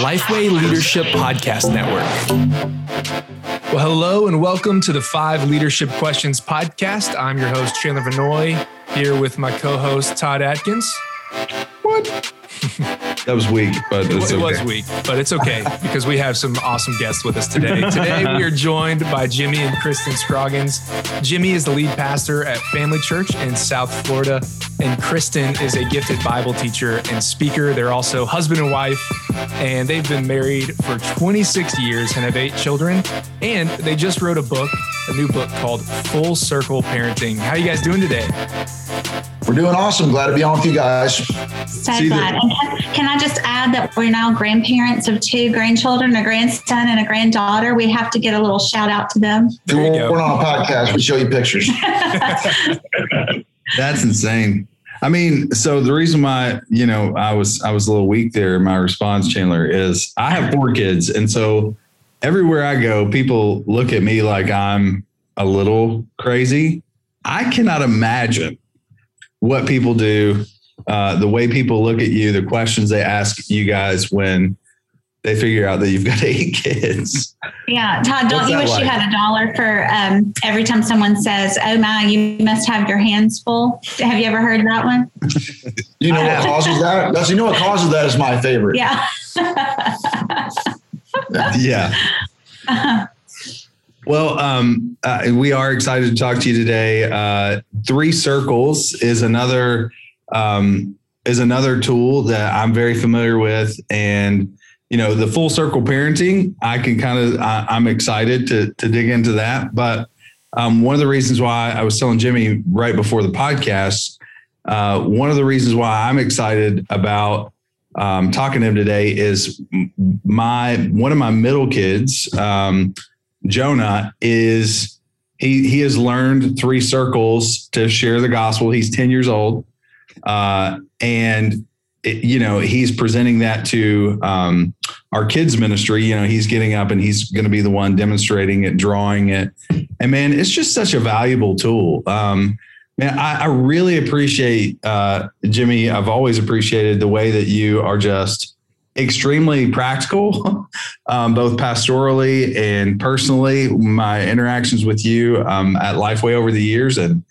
Lifeway Leadership Podcast Network. Well, hello and welcome to the Five Leadership Questions Podcast. I'm your host, Chandler Vanoy, here with my co host, Todd Adkins. What? that was weak, but it, okay. was weak, but it's okay because we have some awesome guests with us today. Today we are joined by Jimmy and Kristen Scroggins. Jimmy is the lead pastor at Family Church in South Florida, and Kristen is a gifted Bible teacher and speaker. They're also husband and wife, and they've been married for 26 years and have eight children. And they just wrote a book, a new book called Full Circle Parenting. How are you guys doing today? We're doing awesome. Glad to be on with you guys. So See glad. The- can I just add that we're now grandparents of two grandchildren, a grandson and a granddaughter? We have to get a little shout out to them. We're, we're on a podcast. We show you pictures. That's insane. I mean, so the reason why you know I was I was a little weak there in my response, Chandler, is I have four kids, and so everywhere I go, people look at me like I'm a little crazy. I cannot imagine what people do, uh, the way people look at you, the questions they ask you guys when they figure out that you've got eight kids. Yeah, Todd, don't What's you wish like? you had a dollar for um, every time someone says, "Oh my, you must have your hands full"? Have you ever heard that one? you know what causes that? That's you know what causes that is my favorite. Yeah. yeah. Uh-huh. Well, um, uh, we are excited to talk to you today. Uh, Three Circles is another um, is another tool that I'm very familiar with, and you know the full circle parenting. I can kind of I'm excited to to dig into that. But um, one of the reasons why I was telling Jimmy right before the podcast, uh, one of the reasons why I'm excited about um, talking to him today is my one of my middle kids. Um, Jonah is he he has learned three circles to share the gospel. He's 10 years old. Uh, and it, you know, he's presenting that to um, our kids ministry. You know, he's getting up and he's going to be the one demonstrating it, drawing it. And man, it's just such a valuable tool. Um, man, I, I really appreciate uh, Jimmy. I've always appreciated the way that you are just extremely practical, um, both pastorally and personally. My interactions with you um, at Lifeway over the years and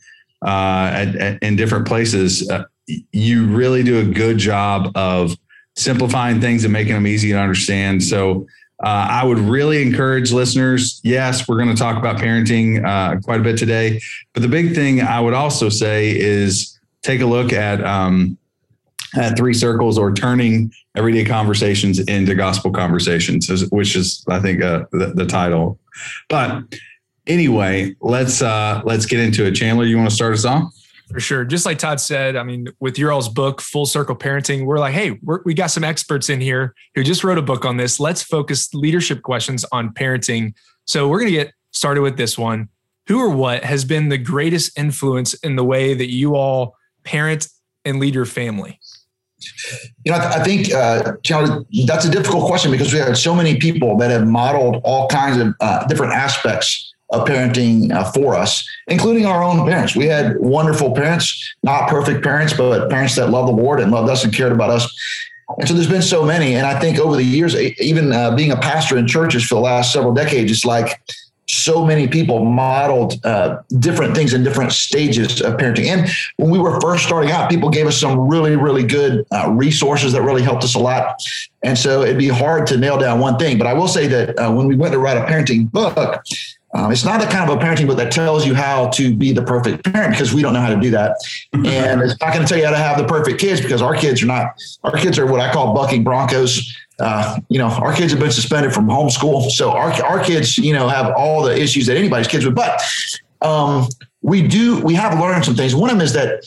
uh, at, at, in different places, uh, you really do a good job of simplifying things and making them easy to understand. So uh, I would really encourage listeners. Yes, we're going to talk about parenting uh, quite a bit today, but the big thing I would also say is take a look at um, at Three Circles or turning everyday conversations into gospel conversations, which is, I think, uh, the, the, title. But anyway, let's uh, let's get into it. Chandler, you want to start us off? For sure. Just like Todd said, I mean, with your all's book, Full Circle Parenting, we're like, hey, we're, we got some experts in here who just wrote a book on this. Let's focus leadership questions on parenting. So we're going to get started with this one. Who or what has been the greatest influence in the way that you all parent and lead your family? You know, I, think uh, that's a difficult question because we have so many people that have modeled all kinds of uh, different aspects of parenting uh, for us, including our own parents. We had wonderful parents, not perfect parents, but parents that loved the Lord and loved us and cared about us. And so there's been so many. And I think over the years, even uh, being a pastor in churches for the last several decades, it's like so many people modeled uh, different things in different stages of parenting. And when we were first starting out, people gave us some really, really good uh, resources that really helped us a lot. And so it'd be hard to nail down one thing. But I will say that uh, when we went to write a parenting book, um, it's not the kind of a parenting book that tells you how to be the perfect parent because we don't know how to do that. and it's not going to tell you how to have the perfect kids because our kids are not, our kids are what I call bucking Broncos uh, you know, our kids have been suspended from homeschool. So our, our kids, you know, have all the issues that anybody's kids would. But um, we do, we have learned some things. One of them is that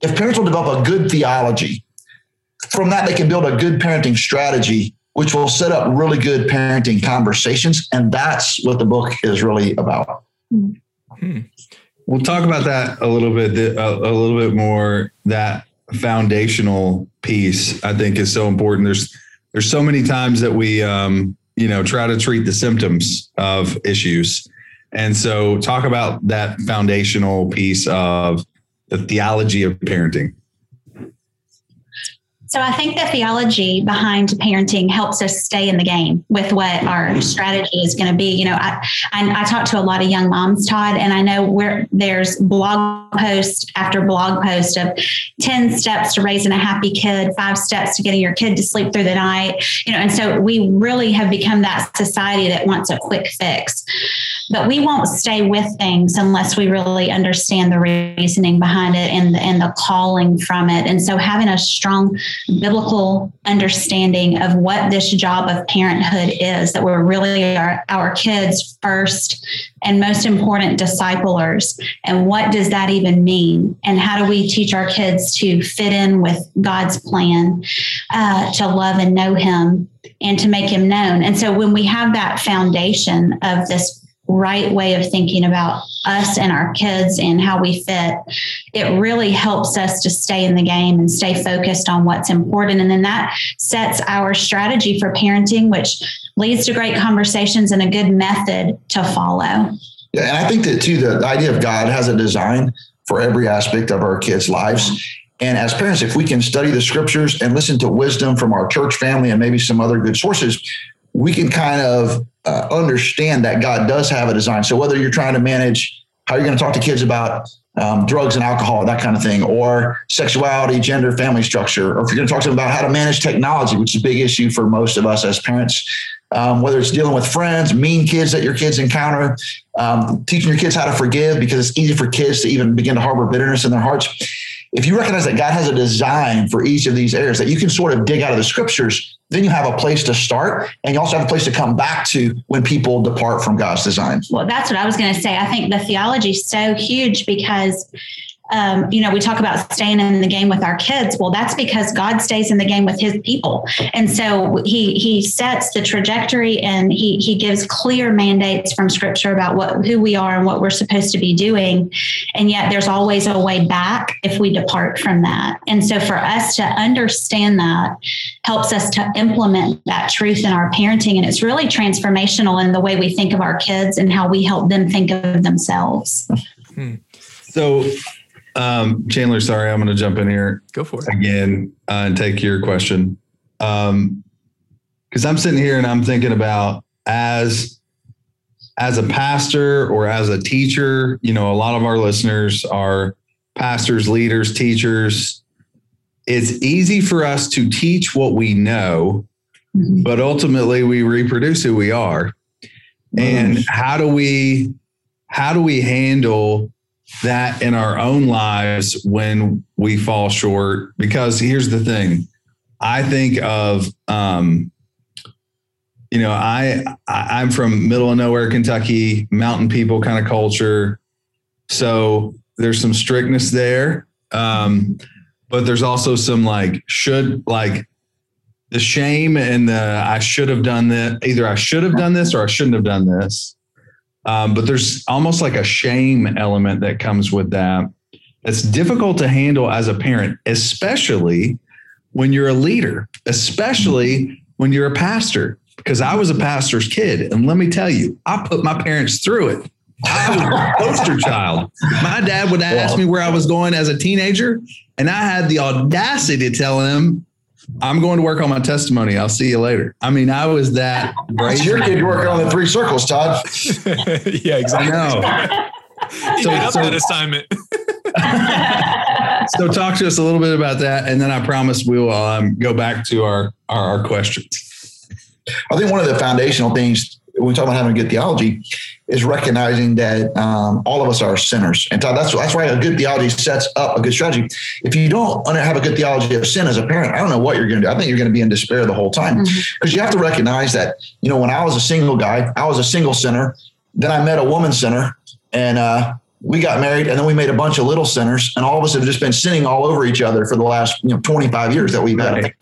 if parents will develop a good theology, from that, they can build a good parenting strategy, which will set up really good parenting conversations. And that's what the book is really about. Hmm. We'll talk about that a little bit, a, a little bit more. That foundational piece, I think, is so important. There's there's so many times that we um, you know try to treat the symptoms of issues and so talk about that foundational piece of the theology of parenting So I think the theology behind parenting helps us stay in the game with what our strategy is going to be. You know, I, I, I talk to a lot of young moms, Todd, and I know where there's blog post after blog post of 10 steps to raising a happy kid, five steps to getting your kid to sleep through the night. You know, and so we really have become that society that wants a quick fix. But we won't stay with things unless we really understand the reasoning behind it and the, and the calling from it. And so having a strong biblical understanding of what this job of parenthood is, that we're really our, our kids' first and most important disciplers. And what does that even mean? And how do we teach our kids to fit in with God's plan, uh, to love and know Him, and to make Him known? And so when we have that foundation of this right way of thinking about us and our kids and how we fit, it really helps us to stay in the game and stay focused on what's important. And then that sets our strategy for parenting, which leads to great conversations and a good method to follow. Yeah, and I think that too, the idea of God has a design for every aspect of our kids' lives. And as parents, if we can study the scriptures and listen to wisdom from our church family and maybe some other good sources, we can kind of uh, understand that God does have a design. So whether you're trying to manage how you're going to talk to kids about um, drugs and alcohol, that kind of thing, or sexuality, gender, family structure, or if you're going to talk to them about how to manage technology, which is a big issue for most of us as parents, um, whether it's dealing with friends, mean kids that your kids encounter, um, teaching your kids how to forgive because it's easy for kids to even begin to harbor bitterness in their hearts if you recognize that God has a design for each of these areas that you can sort of dig out of the scriptures, then you have a place to start and you also have a place to come back to when people depart from God's design. Well, that's what I was going to say. I think the theology is so huge because um, you know, we talk about staying in the game with our kids. Well, that's because God stays in the game with His people, and so He He sets the trajectory and He He gives clear mandates from Scripture about what who we are and what we're supposed to be doing, and yet there's always a way back if we depart from that. And so, for us to understand that helps us to implement that truth in our parenting, and it's really transformational in the way we think of our kids and how we help them think of themselves. Hmm. So um, Chandler, sorry, I'm going to jump in here. Go for it again uh, and take your question. Um, because I'm sitting here and I'm thinking about as as a pastor or as a teacher. You know, a lot of our listeners are pastors, leaders, teachers. It's easy for us to teach what we know, mm-hmm. but ultimately we reproduce who we are. And how do we how do we handle that in our own lives when we fall short. Because here's the thing I think of, um, you know, I, I I'm from middle of nowhere, Kentucky, mountain people kind of culture. So there's some strictness there. Um, but there's also some like should like the shame and the I should have done that. Either I should have done this or I shouldn't have done this. Um, but there's almost like a shame element that comes with that. It's difficult to handle as a parent, especially when you're a leader, especially when you're a pastor. Because I was a pastor's kid, and let me tell you, I put my parents through it. I was a poster child. My dad would ask me where I was going as a teenager, and I had the audacity to tell him I'm going to work on my testimony. I'll see you later. I mean, I was that brave. your kid working on the three circles, Todd. yeah, exactly. I know. so, up so, that assignment. so talk to us a little bit about that, and then I promise we will um, go back to our, our, our questions. I think one of the foundational things when we talk about having a good theology is recognizing that um, all of us are sinners. And that's, that's why a good theology sets up a good strategy. If you don't have a good theology of sin as a parent, I don't know what you're going to do. I think you're going to be in despair the whole time because mm-hmm. you have to recognize that, you know, when I was a single guy, I was a single sinner. Then I met a woman sinner and, uh, we got married and then we made a bunch of little sinners and all of us have just been sinning all over each other for the last you know 25 years that we've had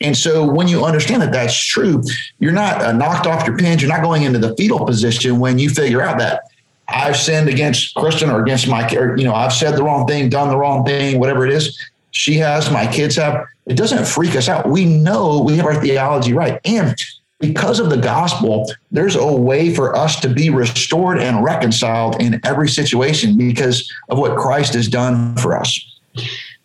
and so when you understand that that's true, you're not uh, knocked off your pins. You're not going into the fetal position when you figure out that I've sinned against Kristen or against my, or, you know, I've said the wrong thing, done the wrong thing, whatever it is. She has, my kids have. It doesn't freak us out. We know we have our theology right. And because of the gospel, there's a way for us to be restored and reconciled in every situation because of what Christ has done for us.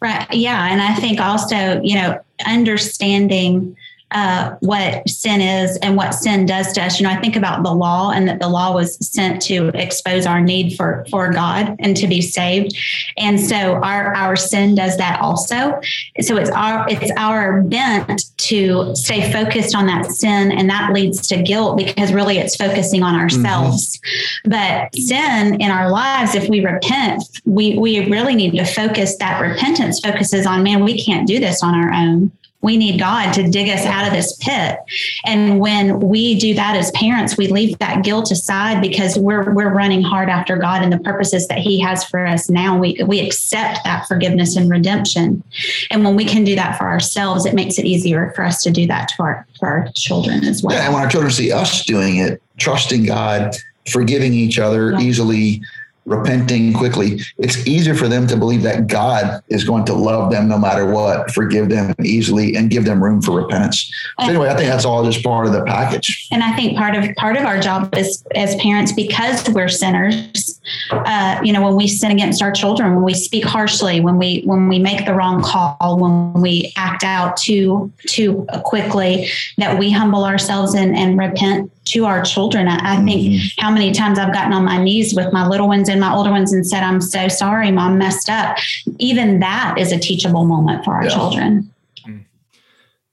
Right. Yeah. And I think also, you know, understanding uh, what sin is and what sin does to us. You know, I think about the law and that the law was sent to expose our need for for God and to be saved, and so our our sin does that also. So it's our it's our bent to stay focused on that sin, and that leads to guilt because really it's focusing on ourselves. Mm-hmm. But sin in our lives, if we repent, we we really need to focus. That repentance focuses on man, we can't do this on our own we need God to dig us out of this pit. And when we do that as parents, we leave that guilt aside because we're we're running hard after God and the purposes that He has for us now. We we accept that forgiveness and redemption. And when we can do that for ourselves, it makes it easier for us to do that to our for our children as well. Yeah, and when our children see us doing it, trusting God, forgiving each other yeah. easily repenting quickly, it's easier for them to believe that God is going to love them no matter what, forgive them easily, and give them room for repentance. So anyway, I think that's all just part of the package. And I think part of part of our job is as parents, because we're sinners, uh, you know, when we sin against our children, when we speak harshly, when we when we make the wrong call, when we act out too too quickly, that we humble ourselves and, and repent to our children. I, I think mm-hmm. how many times I've gotten on my knees with my little ones and my older ones and said, I'm so sorry, mom messed up. Even that is a teachable moment for our yeah. children. Mm.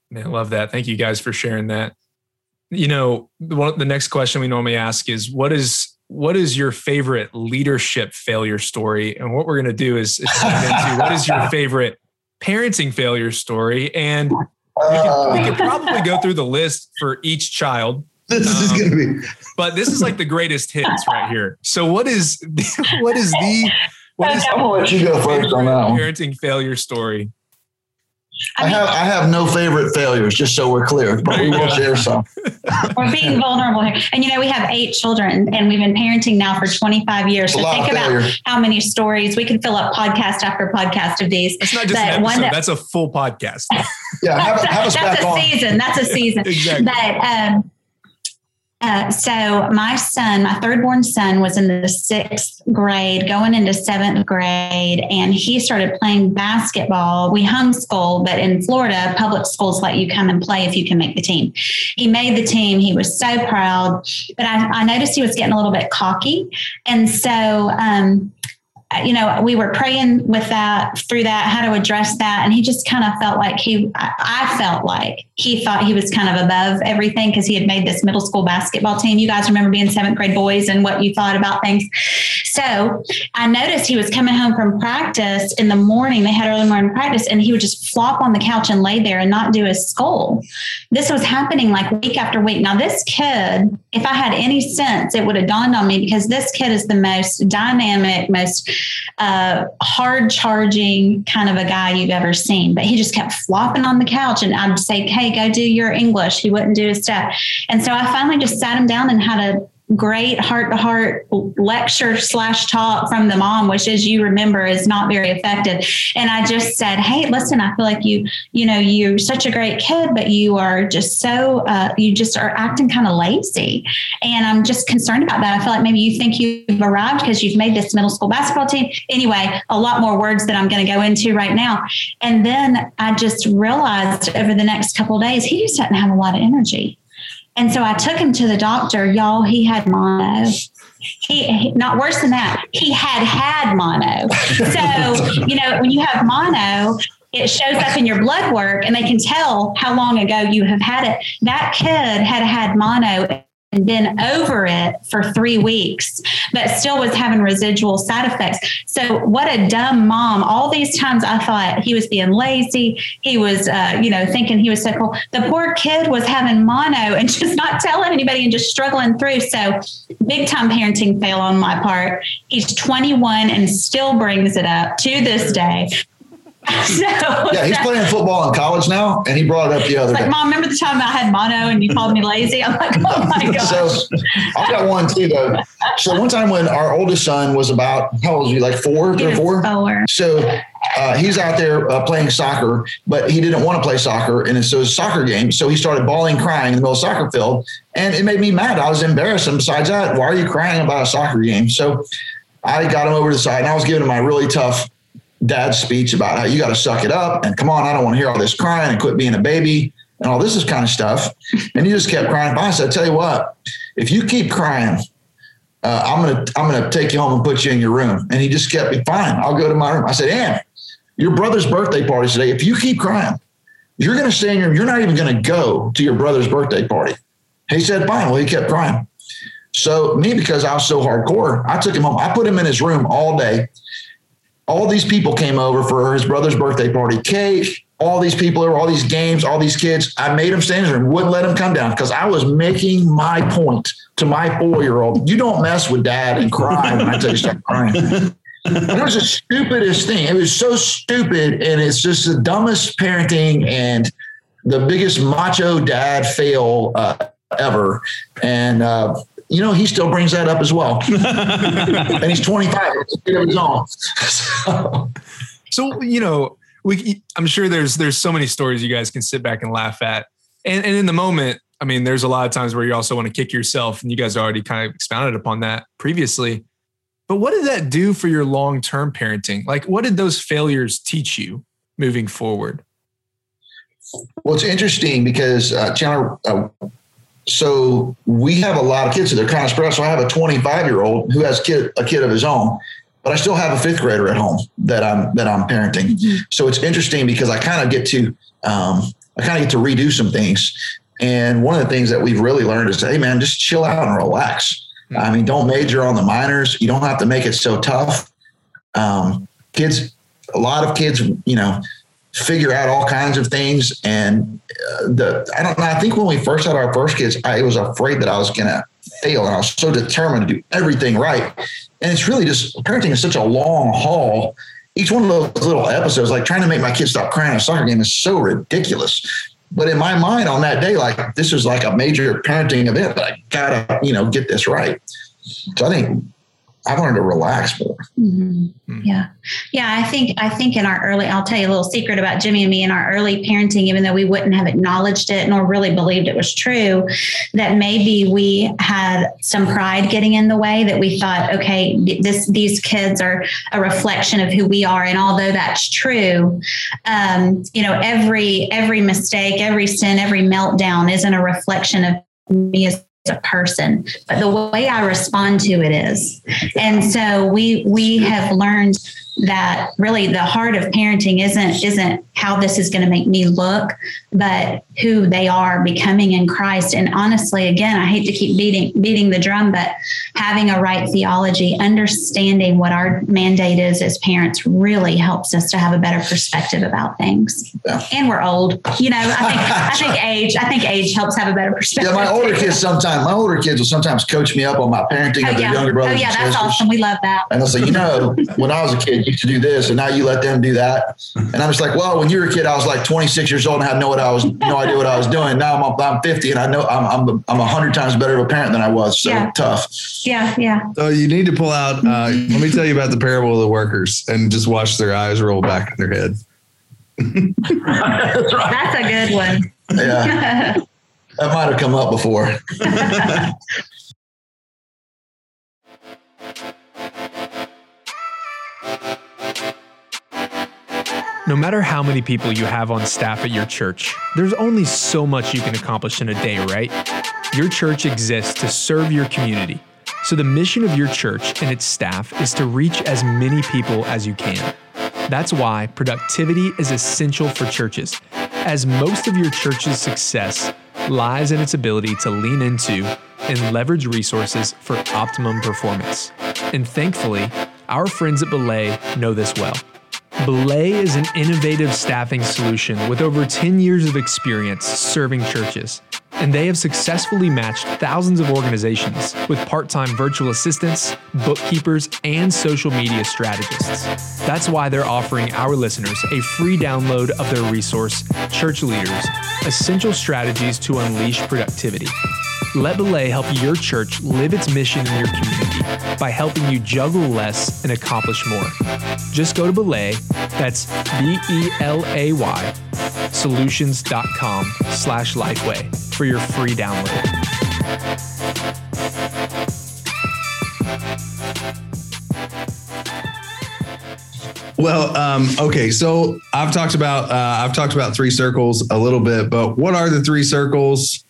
Man, I love that. Thank you guys for sharing that. You know, the, the next question we normally ask is what is what is your favorite leadership failure story? And what we're going to do is, is into what is your favorite parenting failure story? And we could, probably go through the list for each child this um, is going to be. But this is like the greatest hits right here. So what is what is the what is gonna let you go first on that one. Parenting failure story. I, have I have no favorite failures, just so we're clear, but we will share some. We're being vulnerable here. And you know, we have eight children and we've been parenting now for 25 years. So think about how many stories we can fill up podcast after podcast of these. It's not just but an episode, that, that's a full podcast. yeah, have, have us that's back a on. season. That's a season. exactly. But um uh, so my son, my third born son, was in the sixth grade, going into seventh grade, and he started playing basketball. We homeschool, but in Florida, public schools let you come and play if you can make the team. He made the team. He was so proud, but I, I noticed he was getting a little bit cocky, and so um, you know, we were praying with that through that, how to address that. And he just kind of felt like he, I felt like he thought he was kind of above everything because he had made this middle school basketball team. You guys remember being seventh grade boys and what you thought about things. So I noticed he was coming home from practice in the morning. They had early morning practice and he would just flop on the couch and lay there and not do his school. This was happening like week after week. Now, this kid, if I had any sense, it would have dawned on me because this kid is the most dynamic, most uh, hard charging kind of a guy you've ever seen. But he just kept flopping on the couch, and I'd say, "Hey, go do your English." He wouldn't do his stuff, and so I finally just sat him down and had a great heart to heart lecture slash talk from the mom, which as you remember is not very effective. And I just said, Hey, listen, I feel like you, you know, you're such a great kid, but you are just so, uh, you just are acting kind of lazy. And I'm just concerned about that. I feel like maybe you think you've arrived because you've made this middle school basketball team. Anyway, a lot more words that I'm going to go into right now. And then I just realized over the next couple days, he just doesn't have a lot of energy. And so I took him to the doctor. Y'all, he had mono. He, not worse than that. He had had mono. So you know when you have mono, it shows up in your blood work, and they can tell how long ago you have had it. That kid had had mono and been over it for three weeks, but still was having residual side effects. So, what a dumb mom. All these times I thought he was being lazy. He was, uh, you know, thinking he was so cool. The poor kid was having mono and just not telling anybody and just struggling through. So, big time parenting fail on my part. He's 21 and still brings it up to this day. So, yeah, he's playing football in college now, and he brought it up the other like, day. Mom, remember the time I had mono and you called me lazy? I'm like, oh my gosh. so I've got one too, though. So one time when our oldest son was about, how old was he, like four, three or four? Four. So uh, he's out there uh, playing soccer, but he didn't want to play soccer, and so it's a soccer game. So he started bawling, crying in the middle of the soccer field, and it made me mad. I was embarrassed. And besides that, why are you crying about a soccer game? So I got him over to the side, and I was giving him my really tough dad's speech about how you got to suck it up and come on, I don't want to hear all this crying and quit being a baby and all this is kind of stuff. And he just kept crying. I said, I tell you what, if you keep crying, uh, I'm gonna I'm gonna take you home and put you in your room. And he just kept me fine. I'll go to my room. I said, Ann, your brother's birthday party today. If you keep crying, you're gonna stay in your room. You're not even gonna go to your brother's birthday party. He said, fine. Well, he kept crying. So me, because I was so hardcore, I took him home. I put him in his room all day. All these people came over for his brother's birthday party, cake, all these people all these games, all these kids. I made him stay in his room, wouldn't let him come down because I was making my point to my four year old. You don't mess with dad and cry when I tell you stop crying. it was the stupidest thing. It was so stupid, and it's just the dumbest parenting and the biggest macho dad fail uh, ever. And uh, you know, he still brings that up as well. and he's 25, of his own. so, so, you know, we I'm sure there's there's so many stories you guys can sit back and laugh at. And and in the moment, I mean, there's a lot of times where you also want to kick yourself, and you guys already kind of expounded upon that previously. But what did that do for your long term parenting? Like, what did those failures teach you moving forward? Well, it's interesting because uh, Chandler. Uh, so we have a lot of kids, so they're kind of spread. out. So I have a 25 year old who has kid, a kid of his own, but I still have a fifth grader at home that I'm that I'm parenting. Mm-hmm. So it's interesting because I kind of get to um, I kind of get to redo some things. And one of the things that we've really learned is, hey man, just chill out and relax. Mm-hmm. I mean, don't major on the minors. You don't have to make it so tough. Um, kids, a lot of kids, you know, figure out all kinds of things. And uh, the I don't know. I think when we first had our first kids, I was afraid that I was to fail, and I was so determined to do everything right. And it's really just parenting is such a long haul. Each one of those little episodes, like trying to make my kids stop crying at a soccer game, is so ridiculous. But in my mind, on that day, like this is like a major parenting event that I gotta, you know, get this right. So I think I've learned to relax more. Mm-hmm. Mm. Yeah. Yeah. I think, I think in our early, I'll tell you a little secret about Jimmy and me in our early parenting, even though we wouldn't have acknowledged it nor really believed it was true, that maybe we had some pride getting in the way that we thought, okay, this, these kids are a reflection of who we are. And although that's true, um, you know, every, every mistake, every sin, every meltdown isn't a reflection of me as a person, but the way I respond to it is. And so we we have learned that really the heart of parenting isn't isn't how this is going to make me look, but who they are becoming in Christ. And honestly, again, I hate to keep beating beating the drum, but having a right theology, understanding what our mandate is as parents really helps us to have a better perspective about things. Yeah. And we're old. You know, I think I think age, I think age helps have a better perspective. Yeah, my older kids sometimes my older kids will sometimes coach me up on my parenting oh, of their younger brothers. Oh yeah, that's awesome. We love that. And they'll say, you know, when I was a kid, used to do this, and now you let them do that. And I'm just like, well, when you were a kid, I was like 26 years old and had no what I was no idea what I was doing. Now I'm I'm 50 and I know I'm I'm I'm a hundred times better of a parent than I was. So yeah. tough. Yeah, yeah. So you need to pull out. Uh, let me tell you about the parable of the workers and just watch their eyes roll back in their head. That's, right. That's a good one. Yeah. that might have come up before. No matter how many people you have on staff at your church, there's only so much you can accomplish in a day, right? Your church exists to serve your community. So the mission of your church and its staff is to reach as many people as you can. That's why productivity is essential for churches, as most of your church's success lies in its ability to lean into and leverage resources for optimum performance. And thankfully, our friends at Belay know this well. Belay is an innovative staffing solution with over 10 years of experience serving churches, and they have successfully matched thousands of organizations with part time virtual assistants, bookkeepers, and social media strategists. That's why they're offering our listeners a free download of their resource, Church Leaders Essential Strategies to Unleash Productivity. Let Belay help your church live its mission in your community by helping you juggle less and accomplish more. Just go to Belay, that's B-E-L-A-Y, solutions.com slash lifeway for your free download. Well, um, okay. So I've talked about uh, I've talked about three circles a little bit, but what are the three circles,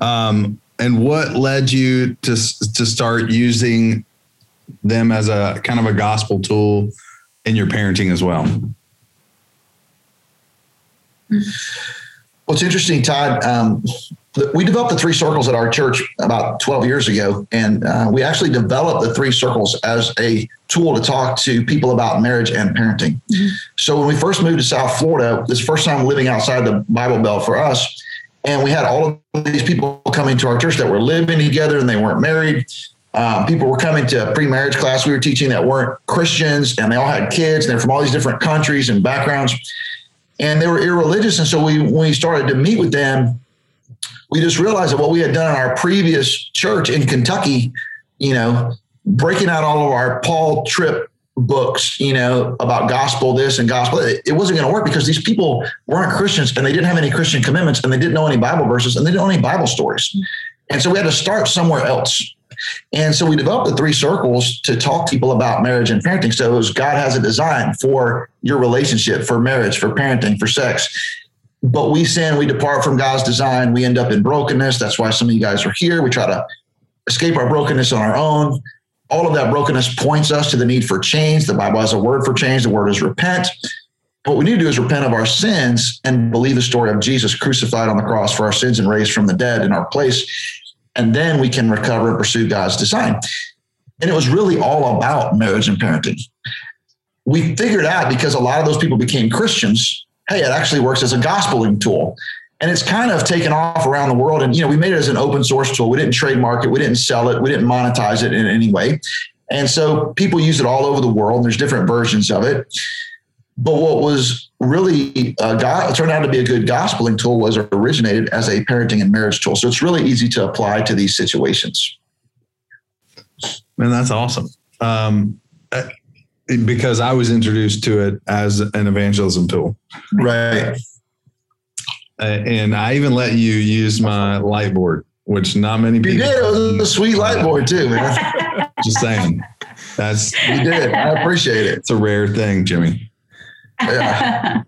um, and what led you to to start using them as a kind of a gospel tool in your parenting as well? What's interesting, Todd, um, we developed the three circles at our church about 12 years ago, and uh, we actually developed the three circles as a tool to talk to people about marriage and parenting. Mm-hmm. So when we first moved to South Florida, this first time living outside the Bible Belt for us, and we had all of these people coming to our church that were living together and they weren't married. Um, people were coming to pre-marriage class we were teaching that weren't Christians, and they all had kids, and they're from all these different countries and backgrounds, and they were irreligious. And so we, when we started to meet with them, we just realized that what we had done in our previous church in Kentucky, you know, breaking out all of our Paul Tripp books, you know, about gospel this and gospel, it, it wasn't going to work because these people weren't Christians and they didn't have any Christian commitments and they didn't know any Bible verses and they didn't know any Bible stories. And so we had to start somewhere else. And so we developed the three circles to talk people about marriage and parenting. So it was God has a design for your relationship, for marriage, for parenting, for sex but we sin, we depart from God's design, we end up in brokenness. That's why some of you guys are here. We try to escape our brokenness on our own. All of that brokenness points us to the need for change. The Bible has a word for change. The word is repent. What we need to do is repent of our sins and believe the story of Jesus crucified on the cross for our sins and raised from the dead in our place. And then we can recover and pursue God's design. And it was really all about marriage and parenting. We figured out because a lot of those people became Christians hey, it actually works as a gospeling tool. And it's kind of taken off around the world. And, you know, we made it as an open source tool. We didn't trademark it. We didn't sell it. We didn't monetize it in any way. And so people use it all over the world. And there's different versions of it. But what was really uh, got, turned out to be a good gospeling tool was originated as a parenting and marriage tool. So it's really easy to apply to these situations. Man, that's awesome. Um, because I was introduced to it as an evangelism tool. Right. Uh, and I even let you use my light board, which not many people. You did. It was a sweet light board too, man. Just saying. That's you did. I appreciate it. It's a rare thing, Jimmy. Yeah.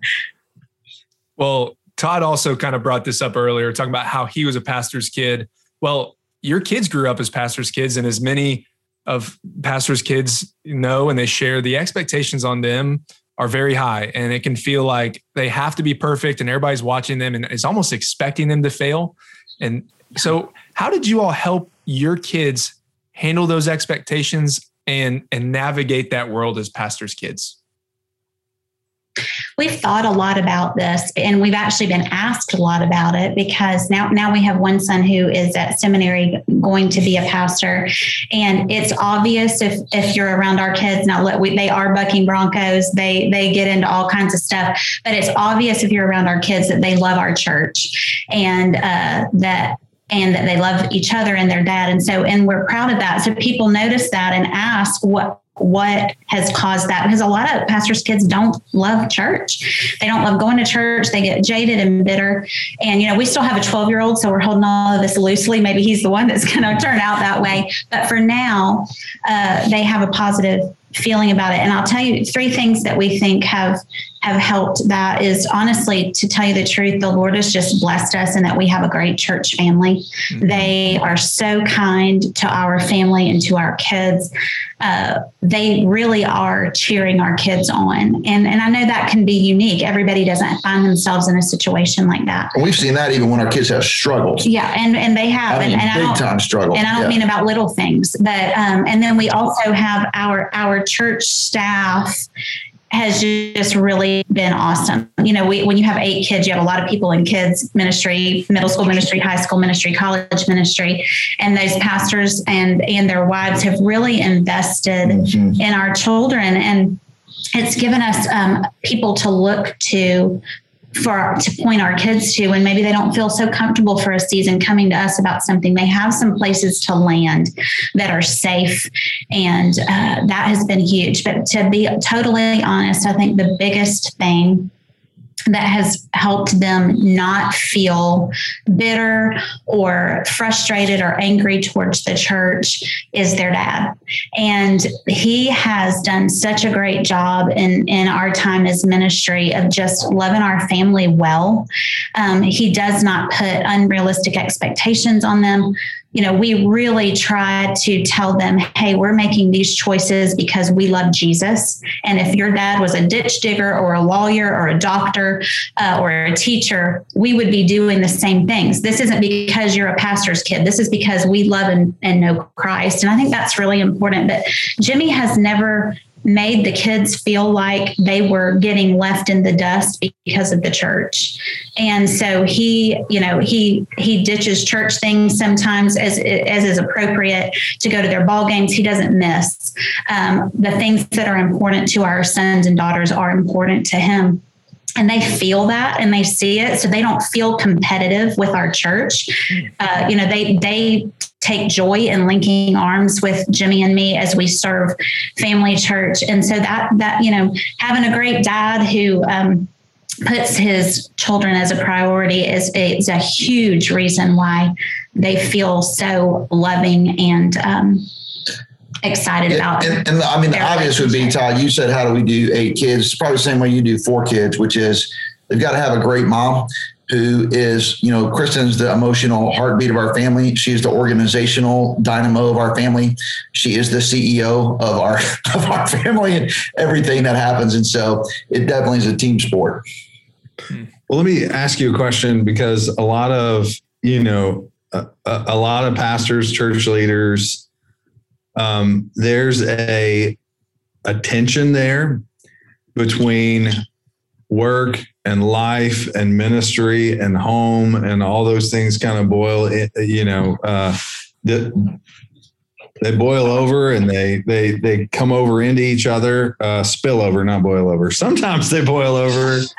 well, Todd also kind of brought this up earlier, talking about how he was a pastor's kid. Well, your kids grew up as pastor's kids, and as many of pastors' kids know and they share, the expectations on them are very high. And it can feel like they have to be perfect and everybody's watching them and is almost expecting them to fail. And so, how did you all help your kids handle those expectations and, and navigate that world as pastors' kids? We've thought a lot about this and we've actually been asked a lot about it because now now we have one son who is at seminary going to be a pastor. And it's obvious if if you're around our kids now look we, they are bucking broncos they they get into all kinds of stuff but it's obvious if you're around our kids that they love our church and uh, that and that they love each other and their dad. And so and we're proud of that. So people notice that and ask what what has caused that because a lot of pastors kids don't love church. They don't love going to church. They get jaded and bitter. And you know we still have a 12 year old so we're holding all of this loosely. Maybe he's the one that's going to turn out that way. But for now uh, they have a positive feeling about it. And i'll tell you three things that we think have have helped that is honestly to tell you the truth the lord has just blessed us and that we have a great church family. Mm-hmm. they are so kind to our family and to our kids. Uh, they really are cheering our kids on. And and i know that can be unique. Everybody doesn't find themselves in a situation like that. We've seen that even when our kids have struggled yeah and and they have. I mean, and, and big time struggle and i don't yeah. mean about little things but um and then we also have our our church staff has just really been awesome. You know, we, when you have eight kids, you have a lot of people in kids ministry, middle school ministry, high school ministry, college ministry, and those pastors and and their wives have really invested mm-hmm. in our children and it's given us um, people to look to for to point our kids to and maybe they don't feel so comfortable for a season coming to us about something. They have some places to land that are safe and uh, that has been huge. But to be totally honest i think the biggest thing that has helped them not feel bitter or frustrated or angry towards the church is their dad. And he has done such a great job in, in our time as ministry of just loving our family well. Um, he does not put unrealistic expectations on them you know, we really try to tell them, hey, we're making these choices because we love Jesus. And if your dad was a ditch digger or a lawyer or a doctor uh, or a teacher, we would be doing the same things. This isn't because you're a pastor's kid. This is because we love and, and know Christ. And I think that's really important. But Jimmy has never made the kids feel like they were getting left in the dust because of the church. And so he, you know, he he ditches church things sometimes as as is appropriate to go to their ball games. He doesn't miss um, the things that are important to our sons and daughters are important to him and they feel that and they see it so they don't feel competitive with our church uh, you know they they take joy in linking arms with Jimmy and me as we serve family church. And so that that you know having a great dad who um, puts his children as a priority is, is a huge reason why they feel so loving and um, excited and, about. And, and I mean, the obvious would be Todd. You said, "How do we do eight kids?" It's probably the same way you do four kids, which is they've got to have a great mom who is, you know, Kristen's the emotional heartbeat of our family. She is the organizational dynamo of our family. She is the CEO of our of our family and everything that happens. And so it definitely is a team sport. Well, let me ask you a question because a lot of, you know, a, a lot of pastors, church leaders, um, there's a a tension there between work and life and ministry and home and all those things kind of boil, you know, uh, the, they boil over and they they they come over into each other uh, spill over not boil over. Sometimes they boil over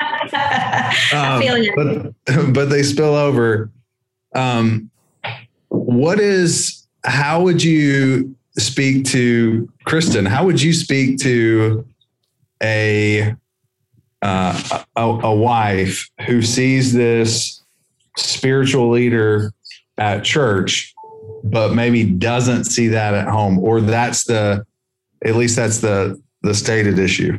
um, but but they spill over. Um, what is how would you speak to kristen? How would you speak to a uh, a, a wife who sees this spiritual leader at church, but maybe doesn't see that at home, or that's the, at least that's the the stated issue.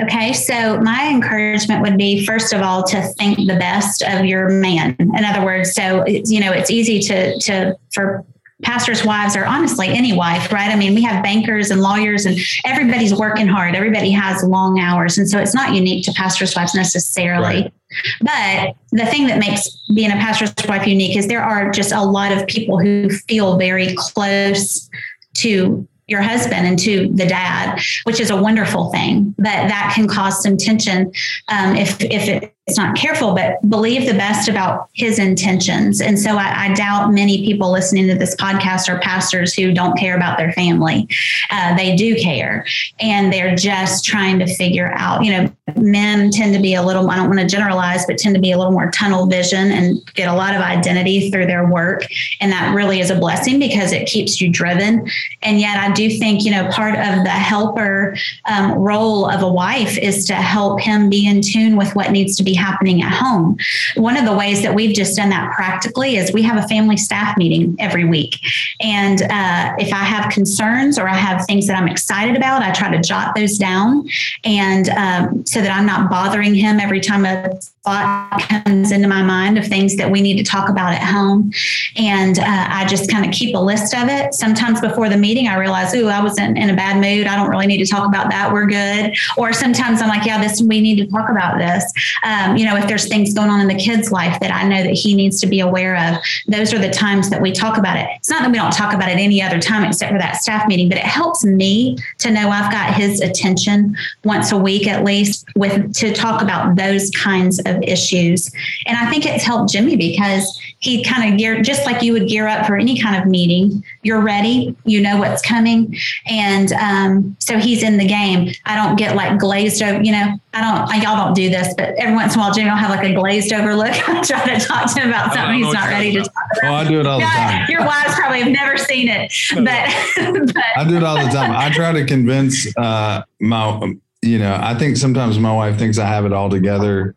Okay, so my encouragement would be first of all to think the best of your man. In other words, so you know it's easy to to for pastors' wives or honestly any wife, right? I mean, we have bankers and lawyers and everybody's working hard. Everybody has long hours. And so it's not unique to pastors' wives necessarily. Right. But the thing that makes being a pastor's wife unique is there are just a lot of people who feel very close to your husband and to the dad, which is a wonderful thing. But that can cause some tension um, if if it's not careful, but believe the best about his intentions. And so I, I, doubt many people listening to this podcast are pastors who don't care about their family. Uh, they do care. And they're just trying to figure out, you know, men tend to be a little, I don't want to generalize, but tend to be a little more tunnel vision and get a lot of identity through their work. And that really is a blessing because it keeps you driven. And yet I do think, you know, part of the helper um, role of a wife is to help him be in tune with what needs to be happening at home. One of the ways that we've just done that practically is we have a family staff meeting every week. And uh, if I have concerns or I have things that I'm excited about, I try to jot those down. And um, so that I'm not bothering him every time a thought comes into my mind of things that we need to talk about at home. And uh, I just kind of keep a list of it. Sometimes before the meeting, I realize, ooh, I was in, in, a bad mood. I don't really need to talk about that. We're good. Or sometimes I'm like, yeah, this, we need to talk about this. Um, you know, if there's things going on in the kid's life that I know that he needs to be aware of, those are the times that we talk about it. It's not that we don't talk about it any other time except for that staff meeting, but it helps me to know I've got his attention once a week at least with to talk about those kinds of of issues. And I think it's helped Jimmy because he kind of gear just like you would gear up for any kind of meeting. You're ready, you know what's coming, and um, so he's in the game. I don't get like glazed over, you know. I don't. I, Y'all don't do this, but every once in a while, Jimmy will have like a glazed over look. I try to talk to him about something he's not ready to talk about. Oh, I do it all the time. Your wives probably have never seen it, but, but I do it all the time. I try to convince uh, my you know, I think sometimes my wife thinks I have it all together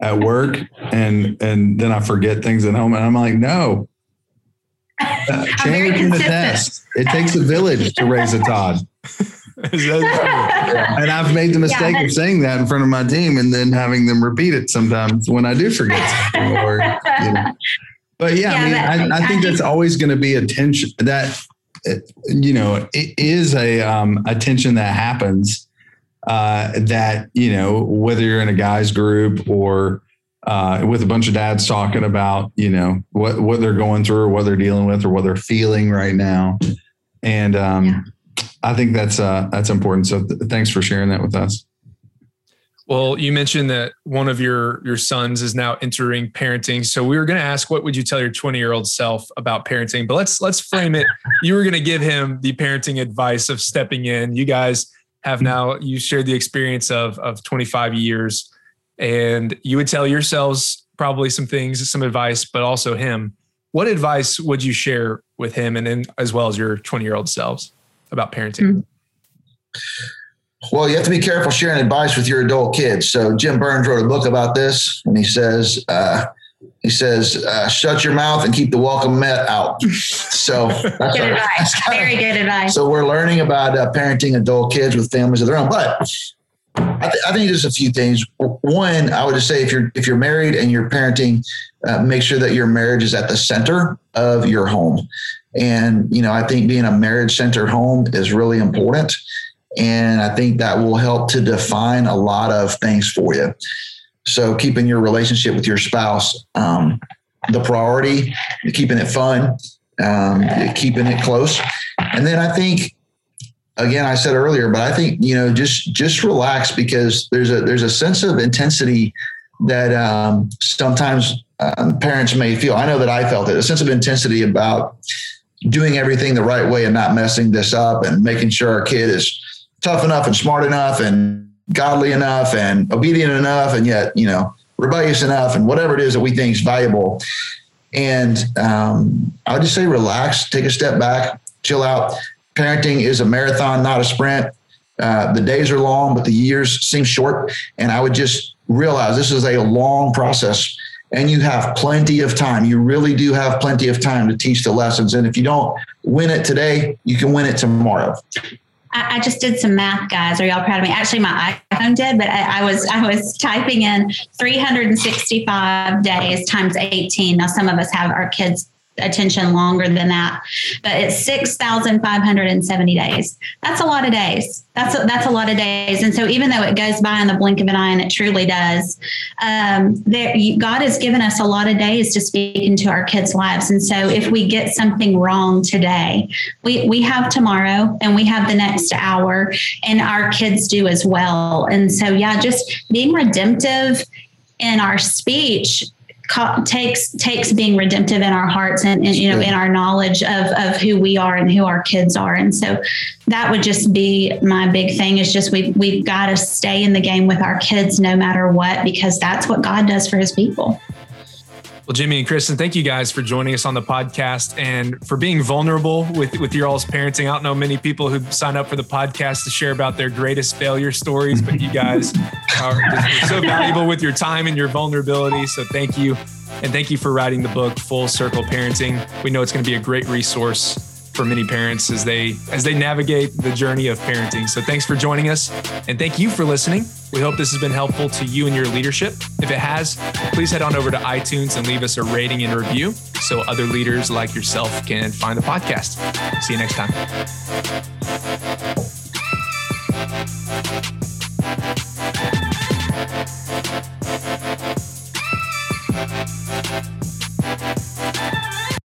at work and and then I forget things at home and I'm like, no. Uh, Chandler can attest. It takes a village to raise a Todd. and I've made the mistake yeah, of saying that in front of my team and then having them repeat it sometimes when I do forget or, you know. But yeah, yeah I mean, I, I, think that's always going to be a tension that, you know, it is a, um, a tension that happens uh, that you know whether you're in a guys group or uh, with a bunch of dads talking about you know what what they're going through or what they're dealing with or what they're feeling right now. And um, yeah. i think that's uh, that's important. So th- thanks for sharing that with us. Well you mentioned that one of your your sons is now entering parenting. So we were going to ask what would you tell your 20 year old self about parenting? But let's let's frame it. You were going to give him the parenting advice of stepping in. You guys have now you shared the experience of of 25 years. And you would tell yourselves probably some things some advice but also him. What advice would you share with him and then as well as your 20 year old selves about parenting? Well you have to be careful sharing advice with your adult kids. So jim burns wrote a book about this and he says uh, he says, uh, "Shut your mouth and keep the welcome mat out." So that's good advice. Very good advice. So we're learning about uh, parenting adult kids with families of their own. But I, th- I, think there's a few things. One, I would just say if you're if you're married and you're parenting, uh, make sure that your marriage is at the center of your home. And you know, I think being a marriage center home is really important, and I think that will help to define a lot of things for you. So keeping your relationship with your spouse um, the priority, keeping it fun, um, keeping it close, and then I think again I said earlier, but I think you know just just relax because there's a there's a sense of intensity that um, sometimes um, parents may feel. I know that I felt it a sense of intensity about doing everything the right way and not messing this up and making sure our kid is tough enough and smart enough and godly enough and obedient enough and yet you know rebellious enough and whatever it is that we think is valuable. And um, i would just say relax take a step back chill out. Parenting is a marathon not a sprint. Uh, the days are long but the years seem short. And i would just realize this is a long process and you have plenty of time. You really do have plenty of time to teach the lessons. And if you don't win it today you can win it tomorrow I, I, just did some math, guys. Are y'all proud of me? Actually, my iPhone did, but I, I, was I was typing in 365 days times 18. Now, some of us have our kids attention longer than that. But it's 6,570 days. That's a lot of days. That's a, that's a lot of days. And so even though it goes by in the blink of an eye, and it truly does, um, there, God has given us a lot of days to speak into our kids' lives. And so if we get something wrong today, we, we have tomorrow and we have the next hour, and our kids do as well. And so, yeah, just being redemptive in our speech takes takes being redemptive in our hearts and, and, you know in our knowledge of of who we are and who our kids are and so that would just be my big thing is just we we've got to stay in the game with our kids no matter what because that's what God does for his people. Well, Jimmy and Kristen, thank you guys for joining us on the podcast and for being vulnerable with, with your all's parenting. I don't know many people who sign up for the podcast to share about their greatest failure stories, but you guys are so valuable with your time and your vulnerability. So thank you. And thank you for writing the book Full Circle Parenting. We know it's going to be a great resource for many parents as they as they navigate the journey of parenting. So thanks for joining us and thank you for listening. We hope this has been helpful to you and your leadership. If it has, please head on over to iTunes and leave us a rating and review so other leaders like yourself can find the podcast. See you next time.